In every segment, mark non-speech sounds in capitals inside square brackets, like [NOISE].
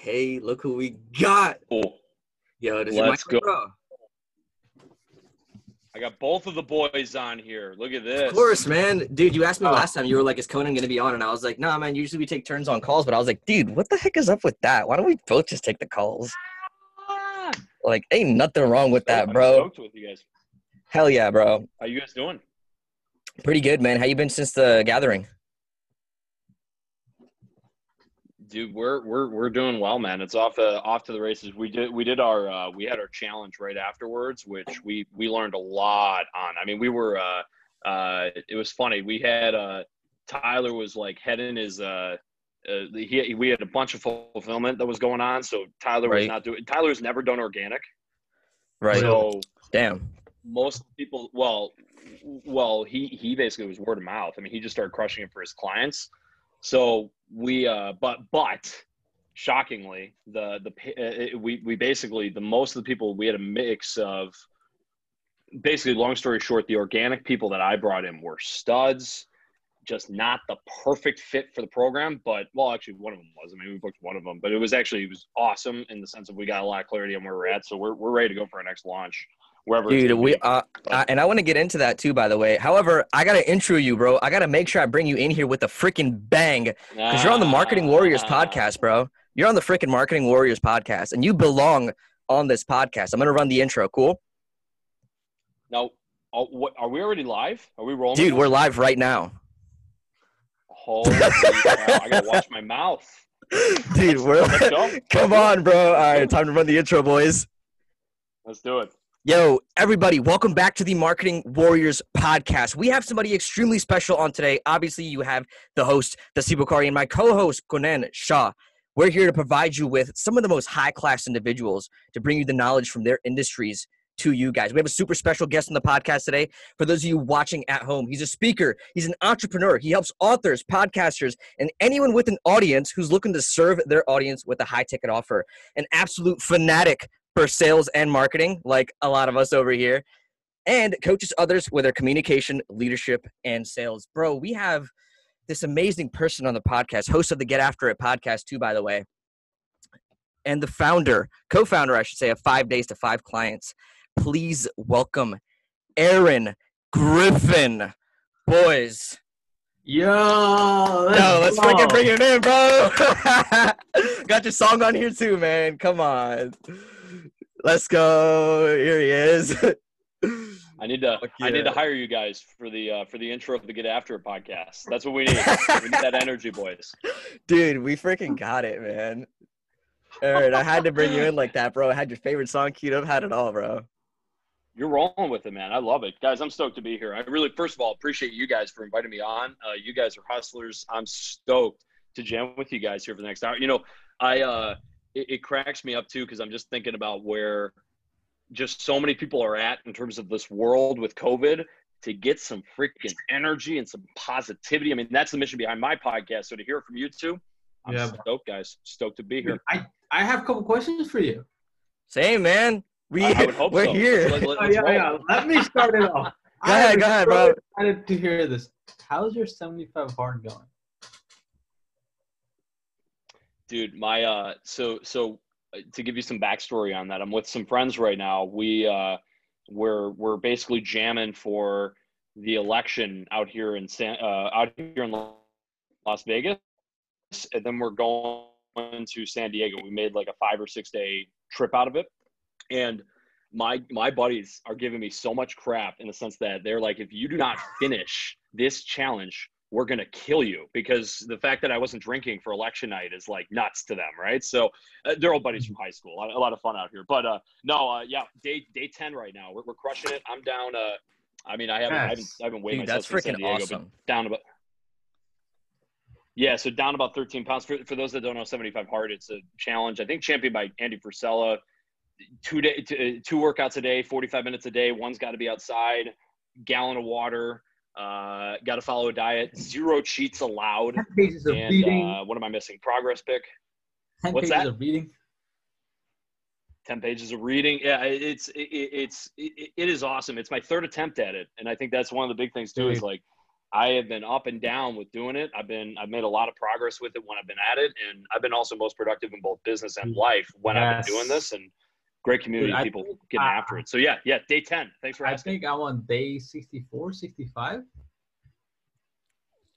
Hey, look who we got. Cool. Yo, your Let's mic go. bro? I got both of the boys on here. Look at this. Of course, man. Dude, you asked me Oh. last time. You were like, "Is Conan gonna be on?" And I was like, "Nah, man. Usually we take turns on calls." But I was like, "Dude, what the heck is up with that? Why don't we both just take the calls?" Ah, Like, ain't nothing wrong with that, I'm bro. with you guys. Hell yeah, bro. How you guys doing? Pretty good, man. How you been since the gathering? Dude, we're we're we're doing well, man. It's off the off to the races. We did we did our uh, we had our challenge right afterwards, which we we learned a lot on. I mean, we were uh uh it was funny. We had uh Tyler was like heading his uh uh, he, we had a bunch of fulfillment that was going on, so Tyler was not doing. Tyler's never done organic, Right. so Damn. most people well well he he basically was word of mouth i mean he just started crushing it for his clients so we uh but but shockingly the the uh, we we basically the most of the people we had a mix of basically long story short the organic people that i brought in were studs just not the perfect fit for the program but well actually one of them was. I mean we booked one of them but it was actually it was awesome in the sense of we got a lot of clarity on where we're at so we're, we're ready to go for our next launch wherever Dude, we uh, uh, and I want to get into that too, by the way. However, I gotta intro you, bro. I gotta make sure I bring you in here with a freaking bang because you're on the Marketing Warriors podcast, bro. You're on the freaking Marketing Warriors podcast, and you belong on this podcast. I'm gonna run the intro. Cool, Now, what, are we already live? Are we rolling? dude. We're live right now, Holy cow, I gotta watch my mouth. dude. We're [LAUGHS] come on, bro. All right, time to run the intro, boys. Let's do it. Yo, everybody, welcome back to the Marketing Warriors podcast. We have somebody extremely special on today. Obviously, you have the host, the Sibukari, and my co-host, Gunan Shah. We're here to provide you with some of the most high-class individuals to bring you the knowledge from their industries to you guys. We have a super special guest on the podcast today. For those of you watching at home, he's a speaker, he's an entrepreneur. He helps authors, podcasters, and anyone with an audience who's looking to serve their audience with a high-ticket offer. An absolute fanatic for sales and marketing, like a lot of us over here, and coaches others with their communication, leadership, and sales. Bro, we have this amazing person on the podcast, host of the Get After It podcast, too, by the way, and the founder, co founder, I should say, of Five Days to Five Clients. Please welcome Aaron Griffin. Boys. Yo, No, let's freaking bring it in, bro. [LAUGHS] Got your song on here too, man. Come on. Let's go. Here he is. I need to. I need to hire you guys for the uh, for the intro of the Get After It podcast. That's what we need. we need that energy, boys. [LAUGHS] Dude, we freaking got it, man. All right, I had to bring you in like that, bro. I had your favorite song queued up, had it all, bro. You're rolling with it, man. I love it, guys. I'm stoked to be here. I really, first of all, appreciate you guys for inviting me on. Uh, you guys are hustlers. I'm stoked to jam with you guys here for the next hour. You know, I uh, it, it cracks me up too because I'm just thinking about where just so many people are at in terms of this world with COVID. To get some freaking energy and some positivity. I mean, that's the mission behind my podcast. So to hear from you two, I'm Yeah, stoked, guys. Stoked to be here. I, I have a couple questions for you. Same, man. We I, I would hope we're so. here. Let, let, Oh, yeah, roll. yeah. Let me start it off. [LAUGHS] Go ahead, go ahead, bro. Excited to hear this. How's your 75 hard going? Dude my uh so so uh, to give you some backstory on that i'm with some friends right now. We uh we're we're basically jamming for the election out here in san uh out here in las vegas. And then we're going to san diego. We made like a five or six day trip out of it. And my my buddies are giving me so much crap in the sense that they're like if you do not finish this challenge we're going to kill you because the fact that I wasn't drinking for election night is like nuts to them, right? So uh, they're all buddies from high school. A lot, a lot of fun out here. But uh, no, uh, yeah, day day ten right now. We're, we're crushing it. I'm down. Uh, I mean, I haven't, I haven't, I haven't weighed Dude, myself that's freaking Diego, awesome. down about. Yeah, so down about 13 pounds. For, for those that don't know, 75 hard, it's a challenge. I think championed by Andy Frisella. Two day, t- two workouts a day, 45 minutes a day. One's got to be outside. Gallon of water. Uh, got to follow a diet. Zero cheats allowed. 10 pages of And reading. uh, what am I missing? Progress pick. 10 what's pages that? of reading. 10 pages of reading. Yeah, it- it's it, it's it, it is awesome. It's my third attempt at it, and I think that's one of the big things too. Is like I have been up and down with doing it. I've been I've made a lot of progress with it when I've been at it, and I've been also most productive in both business and life when I've been doing this. And great community Dude, I people think, getting uh, after it. So yeah, yeah, day ten. Thanks for I asking. think I'm on day 64, 65.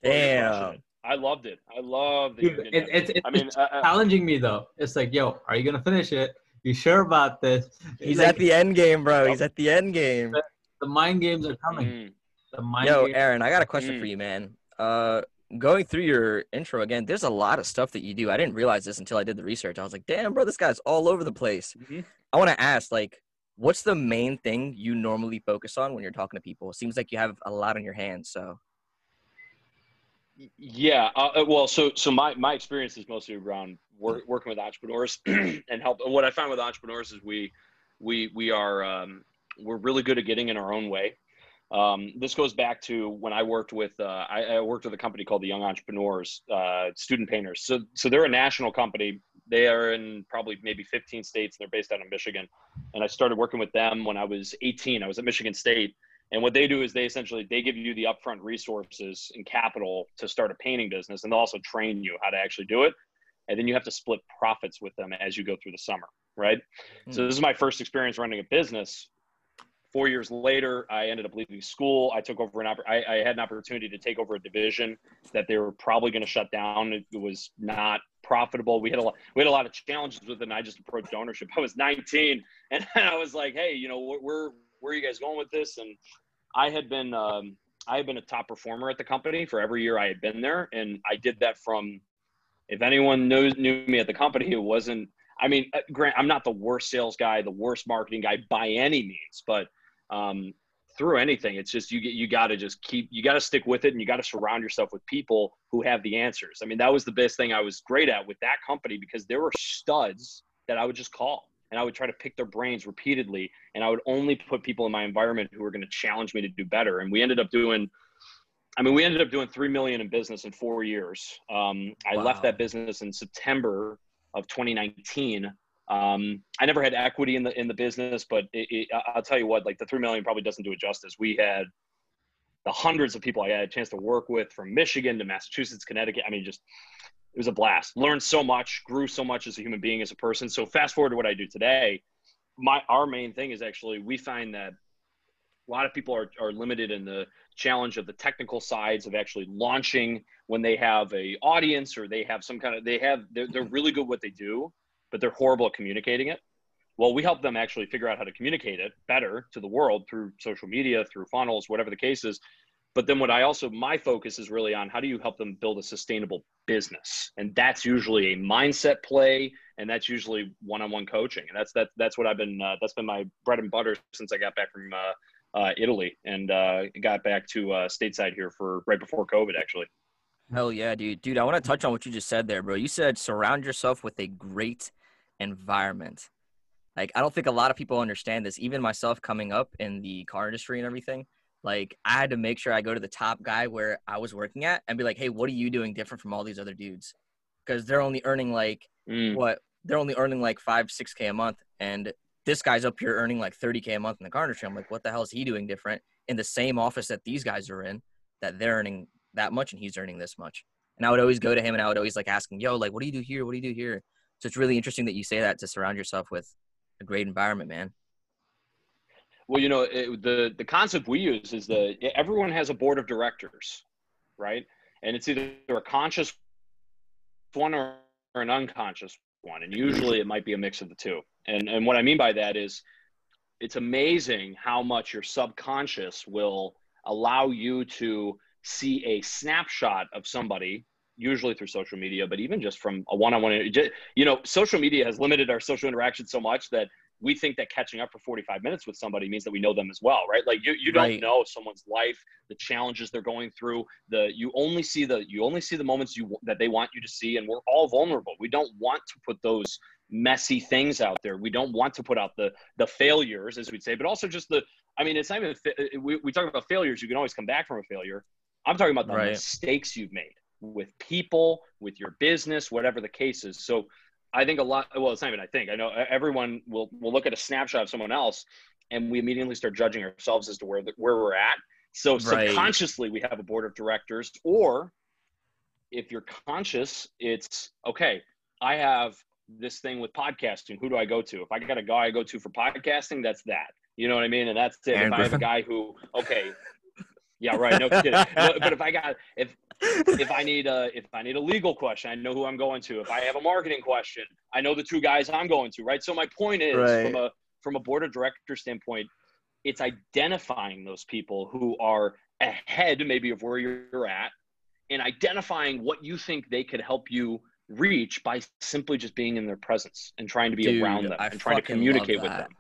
Oh, Damn. I loved it. I loved that Dude, it, it's it's I mean, it's uh, uh, challenging me though. It's like, yo, are you gonna finish it? You sure about this? He's Like, at the end game, bro. He's at the end game. the mind games are coming. mm, The mind Yo, games. Aaron, I got a question Mm. for you, man. Uh, going through your intro again, there's a lot of stuff that you do. I didn't realize this until I did the research. I was like, damn, bro, this guy's all over the place. mhm. I want to ask, like, what's the main thing you normally focus on when you're talking to people? It seems like you have a lot on your hands. So, Yeah, uh, uh, well, so so my my experience is mostly around work, working with entrepreneurs [CLEARS THROAT] and help. What I find with entrepreneurs is we we we are um, we're really good at getting in our own way. Um, this goes back to when I worked with uh, I, I worked with a company called the Young Entrepreneurs uh, Student Painters. So so they're a national company. They are in probably maybe 15 states. And they're based out of Michigan, and I started working with them when I was 18. I was at Michigan State. And what they do is they essentially they give you the upfront resources and capital to start a painting business, and they'll also train you how to actually do it. And then you have to split profits with them as you go through the summer, right? So Hmm. this is my first experience running a business. Four years later, I ended up leaving school. I took over an I, I had an opportunity to take over a division that they were probably going to shut down. It was not profitable. We had a lot. We had a lot of challenges with it. And I just approached ownership. I was 19, and [LAUGHS] I was like, "Hey, you know, where where, where are you guys going with this?" And I had been um, I had been a top performer at the company for every year I had been there, and I did that from. If anyone knows knew me at the company, it wasn't. I mean, uh, Grant, I'm not the worst sales guy, the worst marketing guy by any means, but um, through anything, it's just you you got to just keep you got to stick with it, and you got to surround yourself with people who have the answers. I mean, that was the best thing I was great at with that company because there were studs that I would just call and I would try to pick their brains repeatedly, and I would only put people in my environment who were going to challenge me to do better. And we ended up doing. I mean, we ended up doing three million in business in four years. Um, I Wow. left that business in September of 2019. Um, I never had equity in the in the business, but it, it, I'll tell you what, like the three million probably doesn't do it justice. We had the hundreds of people I had a chance to work with from Michigan to Massachusetts, Connecticut. I mean, just it was a blast. Learned so much, grew so much as a human being, as a person. So fast forward to what I do today. My our main thing is actually we find that a lot of people are, are limited in the challenge of the technical sides of actually launching when they have a audience or they have some kind of they have they're, they're really good what they do but they're horrible at communicating it well we help them actually figure out how to communicate it better to the world through social media through funnels whatever the case is but then what i also my focus is really on how do you help them build a sustainable business and that's usually a mindset play and that's usually one-on-one coaching and that's that, that's what i've been uh, that's been my bread and butter since i got back from uh, uh, Italy and uh, got back to uh, stateside here for right before COVID, actually. hell yeah, dude. Dude, I want to touch on what you just said there, bro. You said surround yourself with a great environment. Like, I don't think a lot of people understand this. Even myself coming up in the car industry and everything, like, I had to make sure I go to the top guy where I was working at and be like, hey, what are you doing different from all these other dudes? Because they're only earning like Mm. what they're only earning like five, six K a month. And this guy's up here earning like 30K a month in the car industry. I'm like, what the hell is he doing different in the same office that these guys are in that they're earning that much and he's earning this much? And I would always go to him and I would always like ask him, yo, like, what do you do here? What do you do here? So it's really interesting that you say that to surround yourself with a great environment, man. Well, you know, it, the the concept we use is that everyone has a board of directors, right? And it's either a conscious one or, or an unconscious one, and usually it might be a mix of the two. And and what I mean by that is, it's amazing how much your subconscious will allow you to see a snapshot of somebody usually through social media but even just from a one-on-one you know social media has limited our social interaction so much that we think that catching up for 45 minutes with somebody means that we know them as well right? Like you, you don't Right. know someone's life the challenges they're going through the you only see the you only see the moments you that they want you to see and we're all vulnerable. We don't want to put those messy things out there. We don't want to put out the the failures as we'd say but also just the i mean it's not even we, we talk about failures you can always come back from a failure. I'm talking about the Right. mistakes you've made with people with your business whatever the case is so I think a lot. Well, it's not even. I think I know everyone will will look at a snapshot of someone else, and we immediately start judging ourselves as to where the, where we're at. So Right. subconsciously, we have a board of directors, or if you're conscious, it's okay. I have this thing with podcasting. Who do I go to? If I got a guy I go to for podcasting, that's that. You know what I mean? And that's it. Aaron if I have a guy who, okay, yeah, right, no kidding. [LAUGHS] but, but if I got if if I need a if I need a legal question, I know who I'm going to. If I have a marketing question, I know the two guys I'm going to. Right. So my point is, Right. from a from a board of director standpoint, it's identifying those people who are ahead maybe of where you're at, and identifying what you think they could help you reach by simply just being in their presence and trying to be Dude, around them I and trying to communicate with them.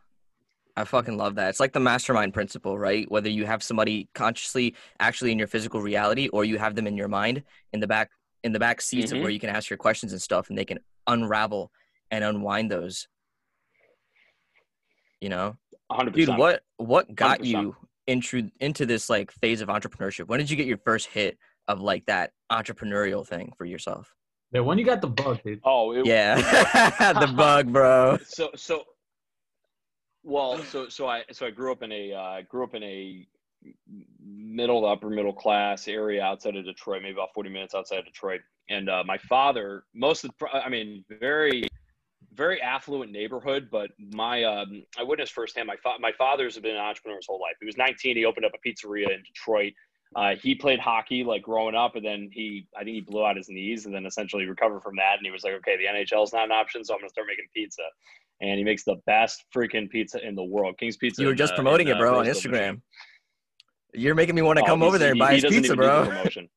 I fucking love that. It's like the mastermind principle, right? Whether you have somebody consciously actually in your physical reality or you have them in your mind in the back in the back seats of Mhm. where you can ask your questions and stuff and they can unravel and unwind those. You know? 100%. Dude, what what got 100%. you into into this like phase of entrepreneurship? When did you get your first hit of like that entrepreneurial thing for yourself? Yeah, when you got the bug, dude. Oh, it, Yeah. [LAUGHS] the bug, bro. so so well so so i so i grew up in a uh grew up in a middle to upper middle class area outside of detroit maybe about 40 minutes outside of detroit and uh my father most of the i mean very very affluent neighborhood but my um i witnessed firsthand my fa- my father's been an entrepreneur his whole life he was 19 he opened up a pizzeria in detroit uh, he played hockey like growing up, and then he, I think he blew out his knees, and then essentially recovered from that. And he was like, okay, the NHL is not an option, so I'm gonna start making pizza. And he makes the best freaking pizza in the world, King's Pizza. You were just uh, promoting in, it, uh, bro, on Roseville, Michigan. Instagram. You're making me want to Oh, come over there and buy his pizza, even need the bro. promotion.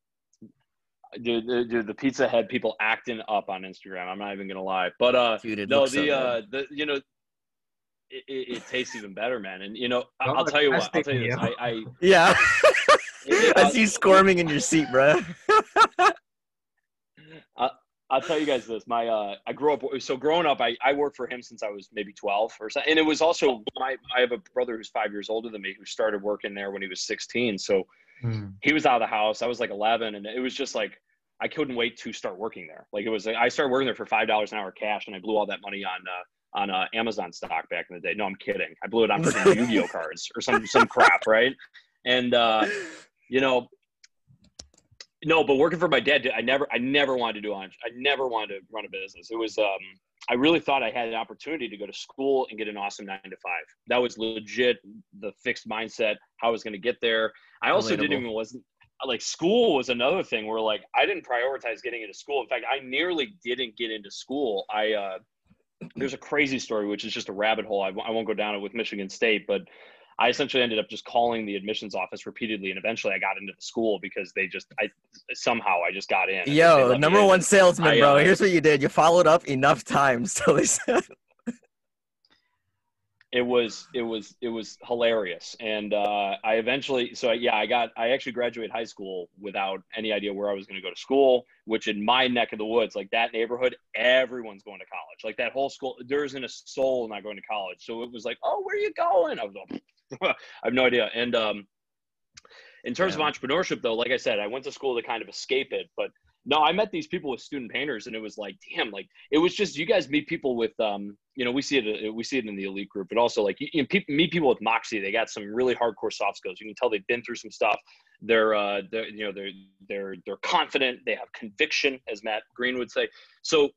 Dude, dude, dude, the pizza had people acting up on Instagram. I'm not even gonna lie, but uh, Dude, it no, looks so the uh, the you know, it, it, it tastes even better, man. And you know, I- Oh, I'll tell you that's what, I'll tell you this. I, I Yeah. [LAUGHS] I [LAUGHS] uh, see you squirming in your seat, bro. I'll tell you guys this. My uh, I grew up so growing up, I, I worked for him since I was maybe twelve or so, and it was also my I have a brother who's five years older than me who started working there when he was sixteen. So Hmm. he was out of the house. I was like eleven, and it was just like I couldn't wait to start working there. Like it was, I started working there for five dollars an hour cash, and I blew all that money on uh, on uh, Amazon stock back in the day. No, I'm kidding. I blew it on freaking [LAUGHS] Yu-Gi-Oh cards or some some crap, right? And uh, you know, no, but working for my dad, I never, I never wanted to do. I never wanted to run a business. It was, um, I really thought I had an opportunity to go to school and get an awesome nine to five. That was legit the fixed mindset. How I was going to get there. I also didn't even wasn't like school was another thing where like I didn't prioritize getting into school. In fact, I nearly didn't get into school. I uh, there's a crazy story which is just a rabbit hole. I, w- I won't go down it with Michigan State, but I essentially ended up just calling the admissions office repeatedly, and eventually I got into the school because they just I somehow I just got in. Yo, number in. one salesman, I, bro. uh, Here's what you did. You followed up enough times till they said, it was it was it was hilarious and uh, i eventually so yeah i got i actually graduated high school without any idea where i was going to go to school which in my neck of the woods like that neighborhood everyone's going to college like that whole school there isn't a soul not going to college so it was like oh where are you going i was like [LAUGHS] i have no idea. And um in terms Yeah. of entrepreneurship though like i said i went to school to kind of escape it but no i met these people with student painters and it was like damn like it was just you guys meet people with um you know we see it we see it in the elite group but also like you, you meet people with moxie. They got some really hardcore soft skills. You can tell they've been through some stuff. They're uh they're you know they're they're they're confident. They have conviction as matt green would say. So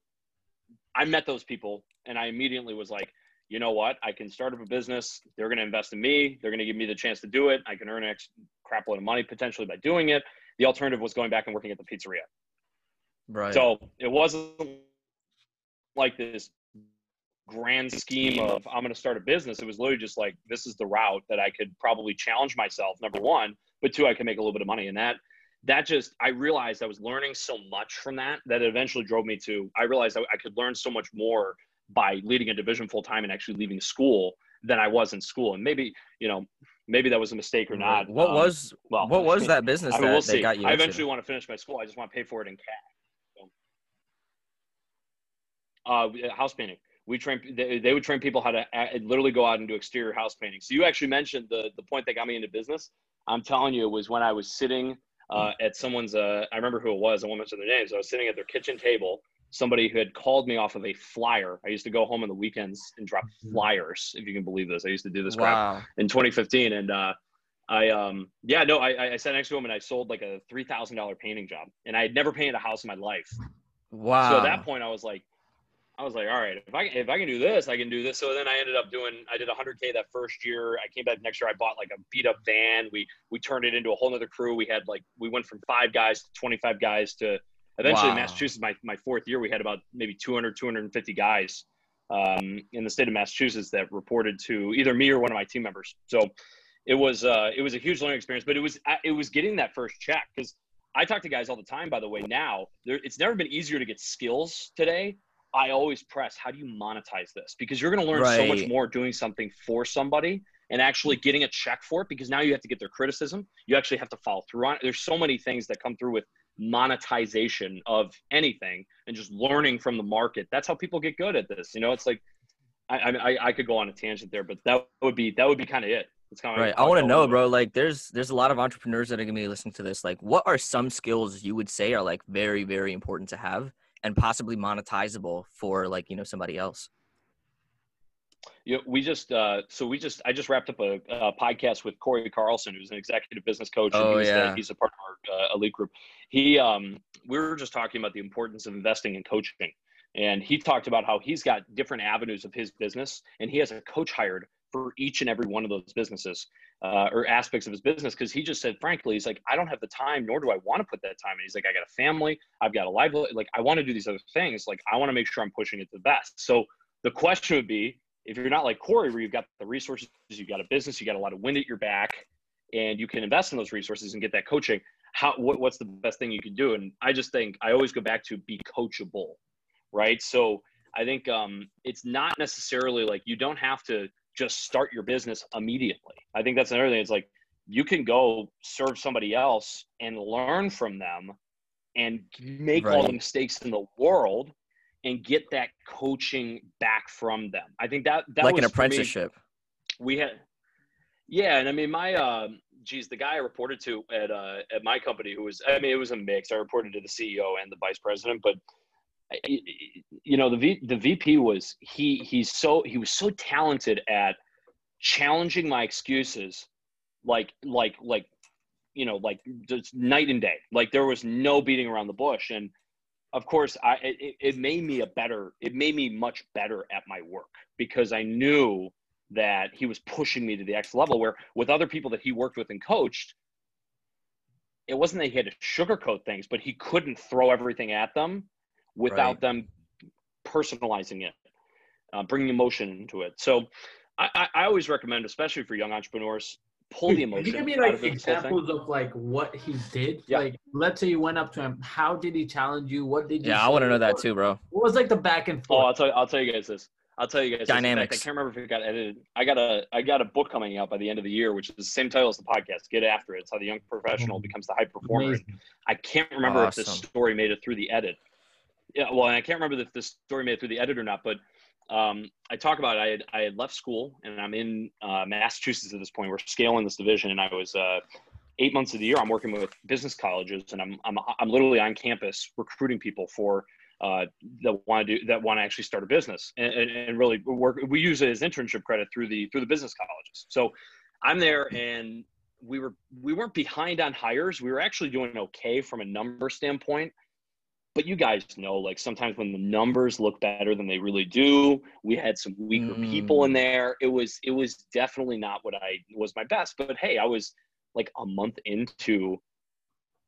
i met those people and i immediately was like you know what i can start up a business they're going to invest in me they're going to give me the chance to do it i can earn x crap load of money potentially by doing it the alternative was going back and working at the pizzeria right. so it wasn't like this grand scheme of I'm going to start a business. It was literally just like this is the route that I could probably challenge myself. Number one, but two, I could make a little bit of money, and that that just I realized I was learning so much from that that it eventually drove me to I realized I, I could learn so much more by leading a division full time and actually leaving school than I was in school. And maybe you know maybe that was a mistake or not. What Um, was well, what was that business [LAUGHS] I that mean, we'll see. got you I into? eventually want to finish my school. I just want to pay for it in cash. So, uh, house painting. We train. They, they would train people how to a- literally go out and do exterior house painting. So you actually mentioned the the point that got me into business. I'm telling you, it was when I was sitting uh, at someone's. Uh, I remember who it was. I won't mention their names. I was sitting at their kitchen table. Somebody who had called me off of a flyer. I used to go home on the weekends and drop flyers. If you can believe this, I used to do this crap in 2015 and uh, I um yeah no I I sat next to him and I sold like a three thousand dollar painting job and I had never painted a house in my life. Wow. So at that point I was like, I was like, all right, if I if I can do this, I can do this. So then I ended up doing I did 100k that first year. I came back next year. I bought like a beat up van. We we turned it into a whole nother crew. We had like we went from five guys to 25 guys to eventually Wow. Massachusetts. My my fourth year we had about maybe 200 250 guys um, in the state of Massachusetts that reported to either me or one of my team members. So it was uh, it was a huge learning experience, but it was it was getting that first check because I talk to guys all the time. By the way, now there, it's never been easier to get skills today. I always press, how do you monetize this? Because you're going to learn so much more doing something for somebody and actually getting a check for it. Because now you have to get their criticism. You actually have to follow through on it. There's so many things that come through with monetization of anything and just learning from the market. That's how people get good at this. You know, it's like I I, I could go on a tangent there, but that would be that would be kind of it. It's kind of Right. I want to know, bro. Like, there's there's a lot of entrepreneurs that are gonna be listening to this. Like, what are some skills you would say are like very very important to have and possibly monetizable for like you know somebody else? Yeah, we just uh, so we just I just wrapped up a, a podcast with Corey Carlson, who's an executive business coach. Oh, he's, yeah. he's a part of our uh, elite group. He um, we were just talking about the importance of investing in coaching, and he talked about how he's got different avenues of his business, and he has a coach hired for each and every one of those businesses uh, or aspects of his business. Because he just said, frankly, he's like, I don't have the time, nor do I want to put that time. And he's like, I got a family, I've got a livelihood, like I want to do these other things. Like I want to make sure I'm pushing it to the best. So the question would be if you're not like Corey, where you've got the resources, you've got a business, you got a lot of wind at your back, and you can invest in those resources and get that coaching. How what, what's the best thing you can do? And I just think I always go back to be coachable, right? So I think um, it's not necessarily like you don't have to just start your business immediately. I think that's another thing. It's like you can go serve somebody else and learn from them and make all the mistakes in the world and get that coaching back from them. I think that that like was an apprenticeship. we had yeah and i mean my um geez the guy i reported to at uh at my company who was i mean it was a mix i reported to the ceo and the vice president but you know the v the vp was he he's so he was so talented at challenging my excuses like like like you know like just night and day like there was no beating around the bush and of course i it, it made me a better it made me much better at my work because i knew that he was pushing me to the next level where with other people that he worked with and coached it wasn't that he had to sugarcoat things but he couldn't throw everything at them without Right. them personalizing it uh, bringing emotion into it so I, I, I always recommend especially for young entrepreneurs pull the Can emotion you give me like of this whole thing. examples of like what he did? Yeah. Like, let's say you went up to him. How did he challenge you? What did you? Yeah, I want to know that too, bro. What was like the back and Oh, I'll forth? tell you. I'll tell you guys this. I'll tell you guys. This. Dynamics. I can't remember if it got edited. I got a I got a book coming out by the end of the year, which is the same title as the podcast. Get after it. It's how the young professional mm-hmm. becomes the high performer. Amazing. I can't remember if this story made it through the edit. Yeah, well, and I can't remember if this story made it through the edit or not. But um, I talk about it. I had I had left school and I'm in uh, Massachusetts at this point. We're scaling this division, and I was uh, eight months of the year. I'm working with business colleges, and I'm I'm I'm literally on campus recruiting people for uh, that want to do that want to actually start a business and, and, and really work. We use it as internship credit through the through the business colleges. So I'm there, and we were we weren't behind on hires. We were actually doing okay from a number standpoint. But you guys know, like sometimes when the numbers look better than they really do, we had some weaker people in mm. there. It was it was definitely not what I was my best. But hey, I was like a month into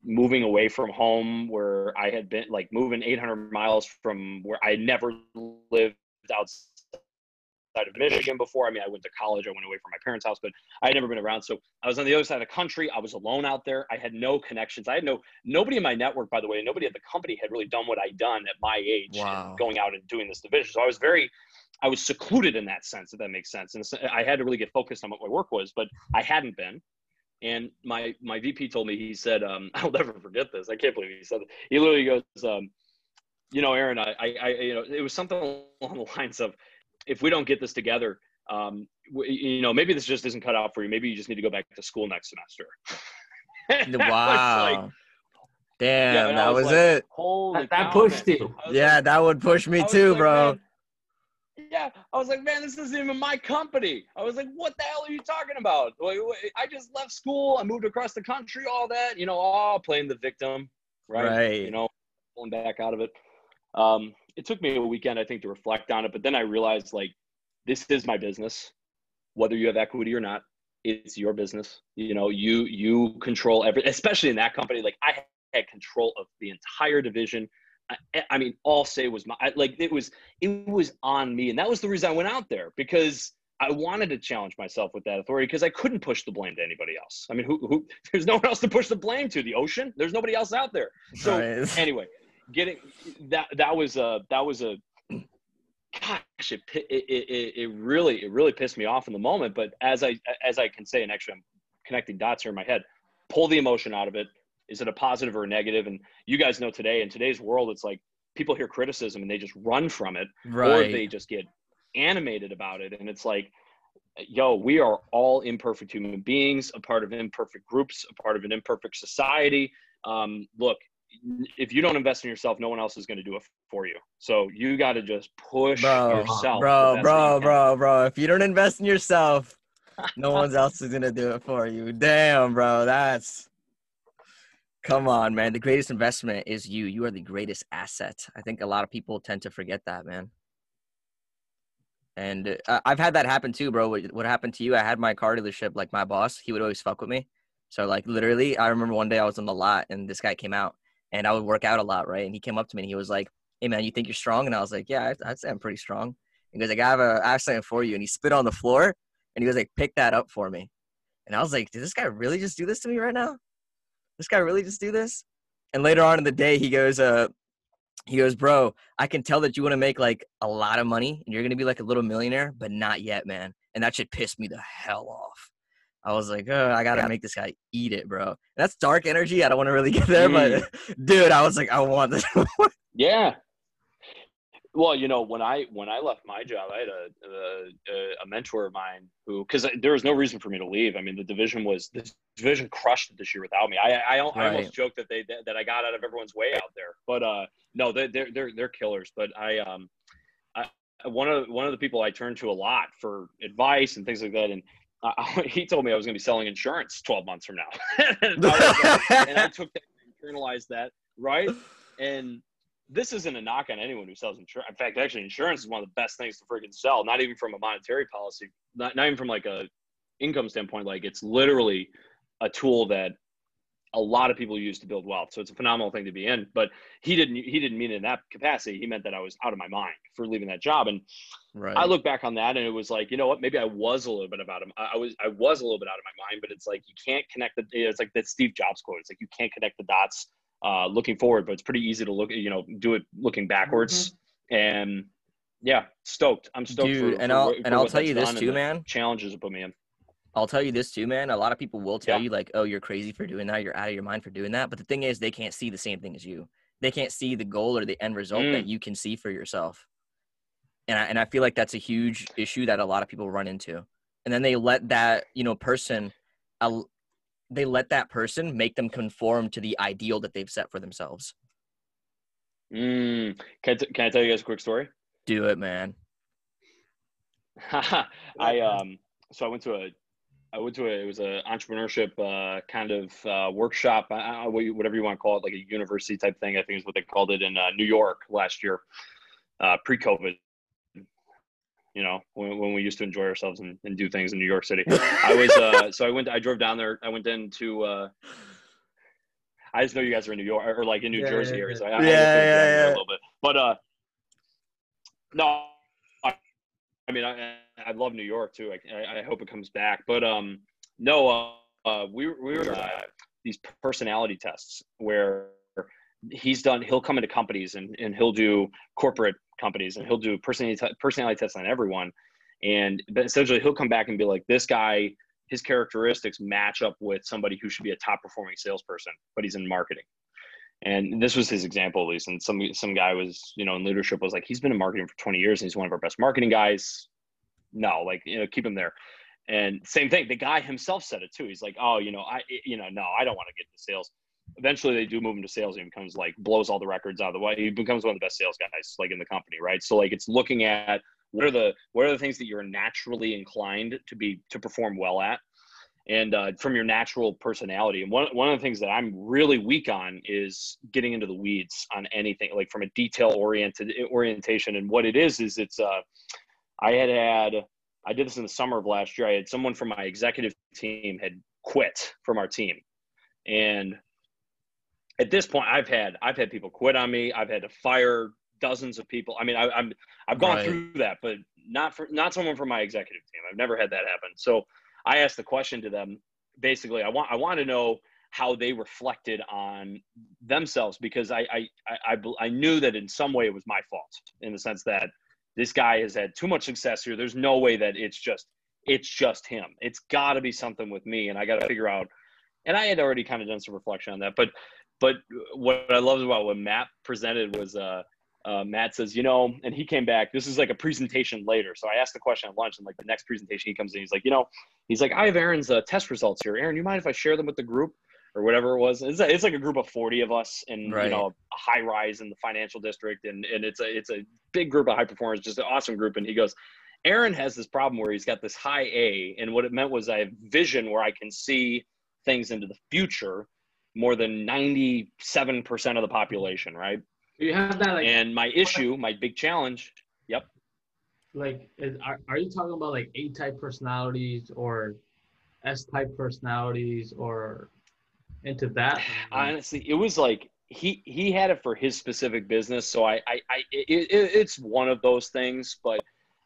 moving away from home where I had been like moving 800 miles from where I never lived outside of Michigan before. I mean, I went to college, I went away from my parents' house, but I had never been around. So I was on the other side of the country. I was alone out there. I had no connections. I had no nobody in my network, by the way. Nobody at the company had really done what I'd done at my age, Wow. going out and doing this division. So I was very, I was secluded in that sense, if that makes sense. And I had to really get focused on what my work was, but I hadn't been. And my my VP told me he said, um, [LAUGHS] I'll never forget this. I can't believe he said it. He literally goes, um, you know, Aaron, I, I, I, you know, it was something [LAUGHS] along the lines of, if we don't get this together, um, w- you know, maybe this just isn't cut out for you. Maybe you just need to go back to school next semester. [LAUGHS] And I was like, Wow. Damn, Yeah, and I that was was like, it. Holy That- that pushed man. you. Yeah, like- that would push me too, like, bro. man, yeah, I was like, man, this isn't even my company. I was like, what the hell are you talking about? I just left school. I moved across the country, all that, you know, all playing the victim, right? Right. You know, pulling back out of it. Um, it took me a weekend, I think, to reflect on it, but then I realized like, this is my business, whether you have equity or not. It's your business. You know, you you control every, especially in that company. Like I had control of the entire division. I, I mean, all say was my like it was it was on me, and that was the reason I went out there because I wanted to challenge myself with that authority because I couldn't push the blame to anybody else. I mean, who who? [LAUGHS] There's no one else to push the blame to. The ocean. There's nobody else out there. So Right. anyway, getting that that was a that was a gosh it, it it it really it really pissed me off in the moment. But as I as I can say, and actually I'm connecting dots here in my head, pull the emotion out of it. Is it a positive or a negative? And you guys know today in today's world, it's like people hear criticism and they just run from it right. or they just get animated about it and it's like yo we are all imperfect human beings a part of imperfect groups a part of an imperfect society um, look if you don't invest in yourself no one else is going to do it for you so you got to just push Bro, yourself bro, bro, you bro, bro. If you don't invest in yourself, [LAUGHS] no one else is gonna do it for you. Damn, bro. That's come on, man. The greatest investment is you. You are the greatest asset. I think a lot of people tend to forget that, man. And uh, I've had that happen too, bro. What, what happened to you? I had my car dealership, like my boss, he would always fuck with me. So like literally, I remember one day I was on the lot and this guy came out, and I would work out a lot, right? And he came up to me and he was like, "Hey man, you think you're strong?" And I was like, "Yeah, I'd, say I'm pretty strong." And he goes, like, I have a, I have something for you. And he spit on the floor and he goes, like, pick that up for me. And I was like, did this guy really just do this to me right now? This guy really just do this? And later on in the day, he goes, uh, he goes, bro, I can tell that you want to make like a lot of money and you're to be like a little millionaire, but not yet, man. And that should piss me the hell off. I was like, oh, I got to make this guy eat it, bro. That's dark energy. I don't want to really [LAUGHS] get there, but [LAUGHS] dude, I was like, I want this. [LAUGHS] Yeah. Well, you know, when I when I left my job, I had a a, a mentor of mine who, because there was no reason for me to leave. I mean, the division was the division crushed it this year without me. I I, I almost Right. joked that they that I got out of everyone's way out there, but uh, no, they they're they're they're killers. But I um, I one of one of the people I turned to a lot for advice and things like that, and uh, [LAUGHS] he told me I was going to be selling insurance 12 months from now, [LAUGHS] and, I like- [LAUGHS] and I took that, internalized that, right? And this isn't a knock on anyone who sells insurance. In fact, actually, insurance is one of the best things to freaking sell. Not even from a monetary policy, not not even from like a income standpoint. Like it's literally a tool that a lot of people use to build wealth. So it's a phenomenal thing to be in. But he didn't he didn't mean it in that capacity. He meant that I was out of my mind for leaving that job. And right. I look back on that and it was like, you know what? Maybe I was a little bit about him. I I was I was a little bit out of my mind, but it's like you can't connect the. It's like that Steve Jobs quote. It's like you can't connect the dots uh, looking forward, but it's pretty easy to look. You know, do it looking backwards. And yeah, stoked. I'm stoked. Dude, for, and for I'll what- and for I'll tell you this too, man. Challenges it put me in. I'll tell you this too, man. A lot of people will tell Yeah. you like, "Oh, you're crazy for doing that. You're out of your mind for doing that." But the thing is, they can't see the same thing as you. They can't see the goal or the end result Mm. that you can see for yourself. And I, and I feel like that's a huge issue that a lot of people run into. And then they let that you know person, uh, they let that person make them conform to the ideal that they've set for themselves. Mm. Can, I t- can I tell you guys a quick story? Do it, man. [LAUGHS] I um so I went to a I went to a it was a entrepreneurship uh, kind of uh, workshop I, I, whatever you want to call it like a university type thing I think is what they called it in uh, New York last year uh, pre-COVID. You know when, when we used to enjoy ourselves and, and do things in New York City. I was uh, [LAUGHS] so I went I drove down there I went into uh, I just know you guys are in New York or like in New Yeah, Jersey yeah, area so I, I yeah. understand Yeah, yeah, a little bit. But uh no I mean, I, I love New York too. I, I hope it comes back. But um, no, uh, uh, we we were uh, these personality tests where he's done. He'll come into companies and, and he'll do corporate companies and he'll do personality personality tests on everyone. And essentially, he'll come back and be like, this guy, his characteristics match up with somebody who should be a top performing salesperson, but he's in marketing. And this was his example, at least. And some some guy was, you know, in leadership was like, he's been in marketing for 20 years and he's one of our best marketing guys. No, like, you know, keep him there. And same thing, the guy himself said it too. He's like, oh, you know, I, you know, no, I don't want to get into sales. Eventually, they do move him to sales, and he becomes like blows all the records out of the way. He becomes one of the best sales guys, like in the company, right? So, like, it's looking at what are the what are the things that you're naturally inclined to be to perform well at and uh, from your natural personality. And one, one of the things that i'm really weak on is getting into the weeds on anything like from a detail oriented orientation. And what it is is it's uh i had had i did this in the summer of last year. I had someone from my executive team had quit from our team. And at this point i've had i've had people quit on me. I've had to fire dozens of people. I mean I, i'm i've gone Right. through that but not for not someone from my executive team. I've never had that happen. So i asked the question to them basically i want i want to know how they reflected on themselves because I, I I I knew that in some way it was my fault in the sense that this guy has had too much success here. There's no way that it's just it's just him. It's got to be something with me, and I got to figure out. And I had already kind of done some reflection on that, but but what I loved about what Matt presented was uh, uh, Matt says, you know, and he came back. This is like a presentation later, so I asked the question at lunch, and like the next presentation he comes in, he's like, you know, he's like, I have Aaron's uh, test results here. Aaron, you mind if I share them with the group? or whatever it was. It's, it's like a group of 40 of us in, you know, a high rise in the financial district. And, and it's a, it's a big group of high performers, just an awesome group. And he goes, Aaron has this problem where he's got this high A. And what it meant was I have vision where I can see things into the future more than 97% of the population. Right. You have that like And my issue, my big challenge. Yep. like is, are, are you talking about like A type personalities or S type personalities or into that? honestly it was like he he had it for his specific business so i i, I it, it, it's one of those things but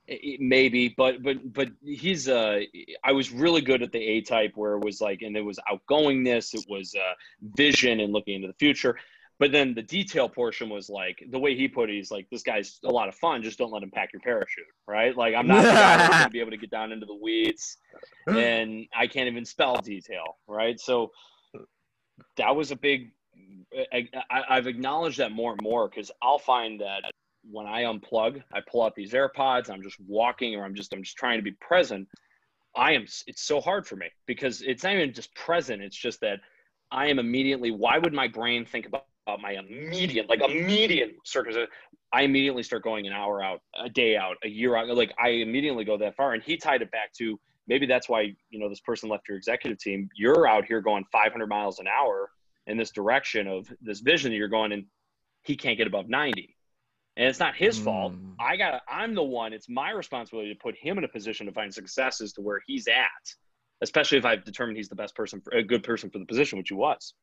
it- maybe but but but he's uh i was really good at the a type where it was like and it was outgoingness it was uh vision and looking into the future but then the detail portion was like the way he put it he's like this guy's a lot of fun just don't let him pack your parachute right like i'm not the guy that's going [LAUGHS] to be able to get down into the weeds and I can't even spell detail, right? So that was a big. I, I've acknowledged that more and more because I'll find that when I unplug, I pull out these AirPods, I'm just walking, or I'm just I'm just trying to be present. I am. It's so hard for me because it's not even just present. It's just that I am immediately. Why would my brain think about, about my immediate, like immediate circumstance? I immediately start going an hour out, a day out, a year out. Like I immediately go that far. And he tied it back to maybe that's why you know this person left your executive team. You're out here going 500 miles an hour in this direction of this vision that you're going, and he can't get above 90. And it's not his fault. Mm. I got. I'm the one. It's my responsibility to put him in a position to find success as to where he's at. Especially if I've determined he's the best person, for, a good person for the position, which he was.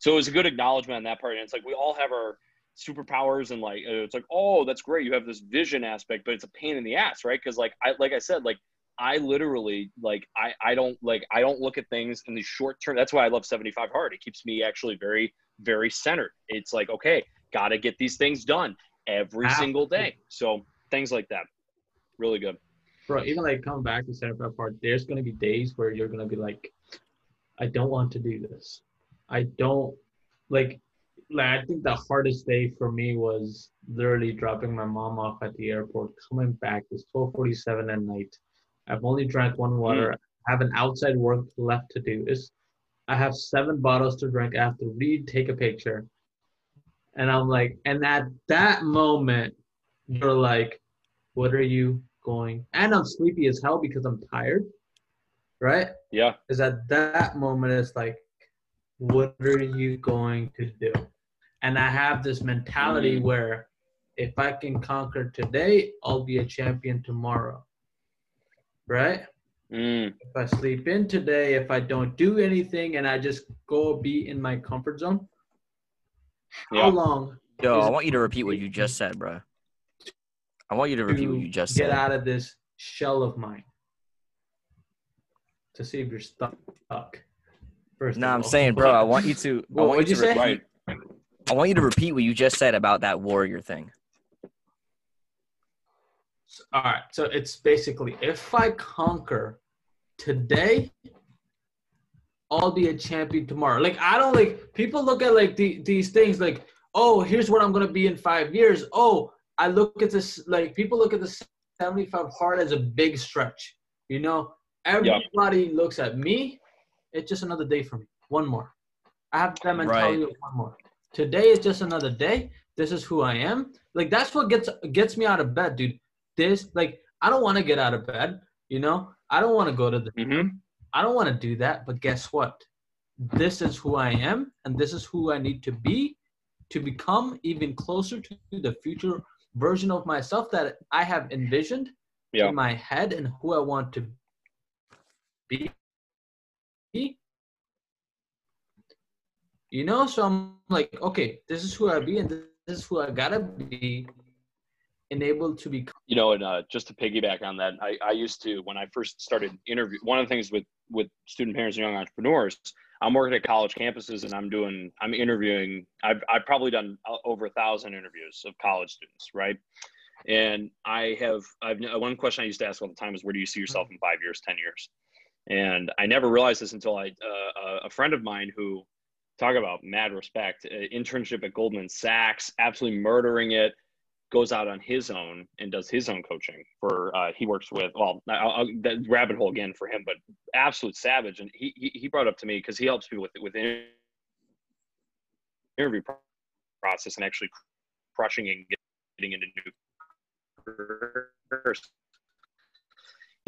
So it was a good acknowledgement on that part. And it's like we all have our superpowers, and like it's like, oh, that's great. You have this vision aspect, but it's a pain in the ass, right? Because like I like I said, like I literally like I I don't like I don't look at things in the short term. That's why I love 75 hard. It keeps me actually very very centered. It's like okay, got to get these things done every Have single day. So things like that, really good. Bro, even like coming back to 75 hard, there's gonna be days where you're gonna be like, I don't want to do this. I don't like like I think the hardest day for me was literally dropping my mom off at the airport, coming back. It's twelve forty seven at night. I've only drank one mm. water. I have an outside work left to do. Is I have seven bottles to drink. I have to read, take a picture. And I'm like, and at that moment, you're like, what are you going? And I'm sleepy as hell because I'm tired, right? Yeah, Is at that moment, it's like, what are you going to do? And I have this mentality Mm. where if I can conquer today, I'll be a champion tomorrow, right? mm, If I sleep in today, if I don't do anything and I just go be in my comfort zone, how Yeah. long Yo, I want you to repeat what you just said, bro. I want you to repeat what you just get said. out of this shell of mine to see if you're stuck. First No, of I'm saying, bro, I want you to. I [LAUGHS] What- want you you to say? repeat. I want you to repeat what you just said about that warrior thing. All right. So it's basically if I conquer today, I'll be a champion tomorrow. Like I don't like people look at like the, these things like, oh, here's what I'm gonna be in five years. Oh, I look at this like people look at the 75 hard as a big stretch. You know, everybody looks at me. It's just another day for me. One more. I have that mentality of one more. Today is just another day. This is who I am. Like that's what gets gets me out of bed, dude this like I don't want to get out of bed. You know, I don't want to go to the. Mm-hmm. I don't want to do that. But guess what? This is who I am, and this is who I need to be to become even closer to the future version of myself that I have envisioned Yeah. in my head and who I want to be. You know, so I'm like, okay, this is who I be, and this is who I gotta be, enabled to be. you know and uh, just to piggyback on that I, I used to when i first started interview one of the things with with student painters and young entrepreneurs i'm working at college campuses and i'm doing i'm interviewing i've, I've probably done uh, over a thousand interviews of college students right? And i have i've one question i used to ask all the time is where do you see yourself in five years ten years? And i never realized this until i uh, a friend of mine who talk about mad respect uh, internship at goldman sachs absolutely murdering it goes out on his own and does his own coaching for uh, he works with well I'll, I'll, that rabbit hole again for him but absolute savage. And he he, he brought up to me because he helps people with with interview process and actually crushing and getting into new careers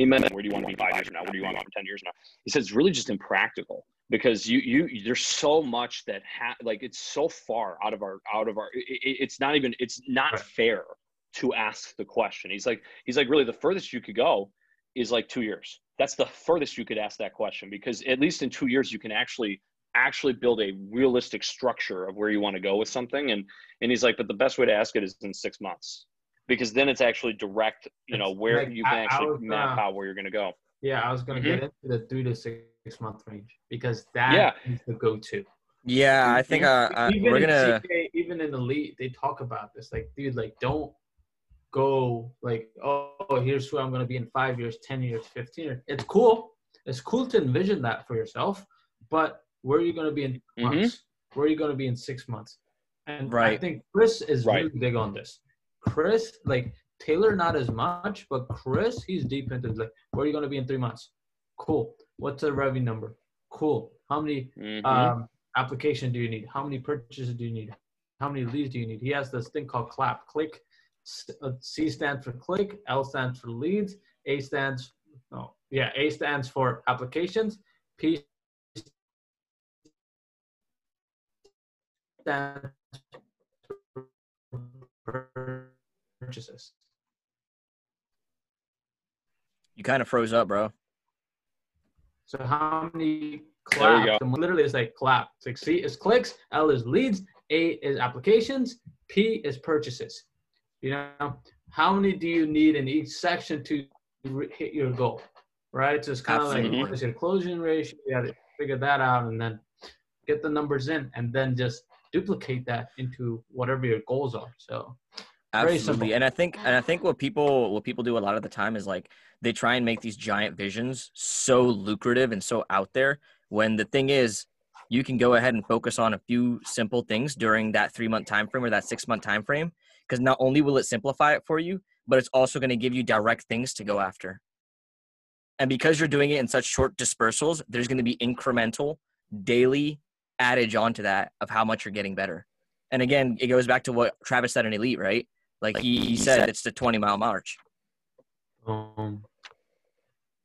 he meant where do you want to be five years from now? Where do you want to be ten years from now? He says it's really just impractical because you you there's so much that ha- like it's so far out of our out of our it, it- it's not even it's not fair to ask the question. He's like he's like really the furthest you could go is like two years. That's the furthest you could ask that question because at least in two years you can actually actually build a realistic structure of where you want to go with something. And and he's like but the best way to ask it is in six months because then it's actually direct you know where like, you can I- I actually was map gonna- out where you're going to go Yeah, I was gonna Mhm. get into the three to six month range because that Yeah. is the go-to. Yeah, I think uh, uh, we're gonna. CK, even in elite, they talk about this. Like, dude, like, don't go like, oh, here's who I'm gonna be in five years, ten years, fifteen years. It's cool. It's cool to envision that for yourself, but where are you gonna be in Mhm. months? Where are you gonna be in six months? And I think Chris is Right. really big on this. Chris, like Taylor, not as much, but Chris, he's deep into like, where are you gonna be in three months? Cool. What's the revenue number? Cool. How many Mhm. um, application do you need? How many purchases do you need? How many leads do you need? He has this thing called CLAP. Click. Uh, C stands for click. L stands for leads. A stands no yeah A stands for applications. P stands for purchases. You kind of froze up, bro. So how many There claps? literally, it's like clap. It's like C is clicks, L is leads, A is applications, P is purchases. You know, how many do you need in each section to re- hit your goal? Right. So it's kind of like what is your closing ratio? You got to figure that out and then get the numbers in, and then just duplicate that into whatever your goals are. So Very Absolutely. And I think and I think what people what people do a lot of the time is like they try and make these giant visions so lucrative and so out there when the thing is you can go ahead and focus on a few simple things during that 3 month time frame or that 6 month time frame because not only will it simplify it for you but it's also going to give you direct things to go after. And because you're doing it in such short dispersals, there's going to be incremental daily adage onto that of how much you're getting better. And again, it goes back to what Travis said in Elite, right? Like he, he said, it's the 20 mile march, um,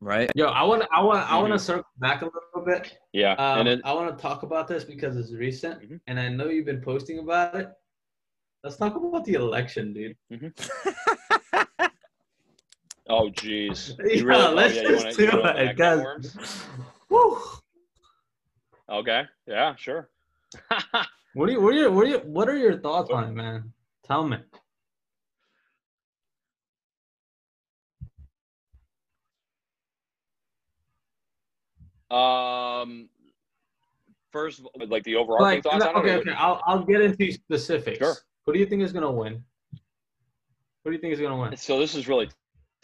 right? yo, I want I want I want to circle back a little bit. yeah Um, and it, I want to talk about this because it's recent, Mhm. and I know you've been posting about it. Let's talk about the election, dude. [LAUGHS] oh jeez. [LAUGHS] Yeah, really oh, let's yeah, just wanna- do you wanna open it, that guys. Woo! okay yeah sure [LAUGHS] What are you? What are you? What are you? What are your thoughts on it, man? Tell me. Um, first, like the overarching Like, thoughts on okay, it. okay. I'll I'll get into specifics. Sure. Who do you think is gonna win? Who do you think is gonna win? So this is really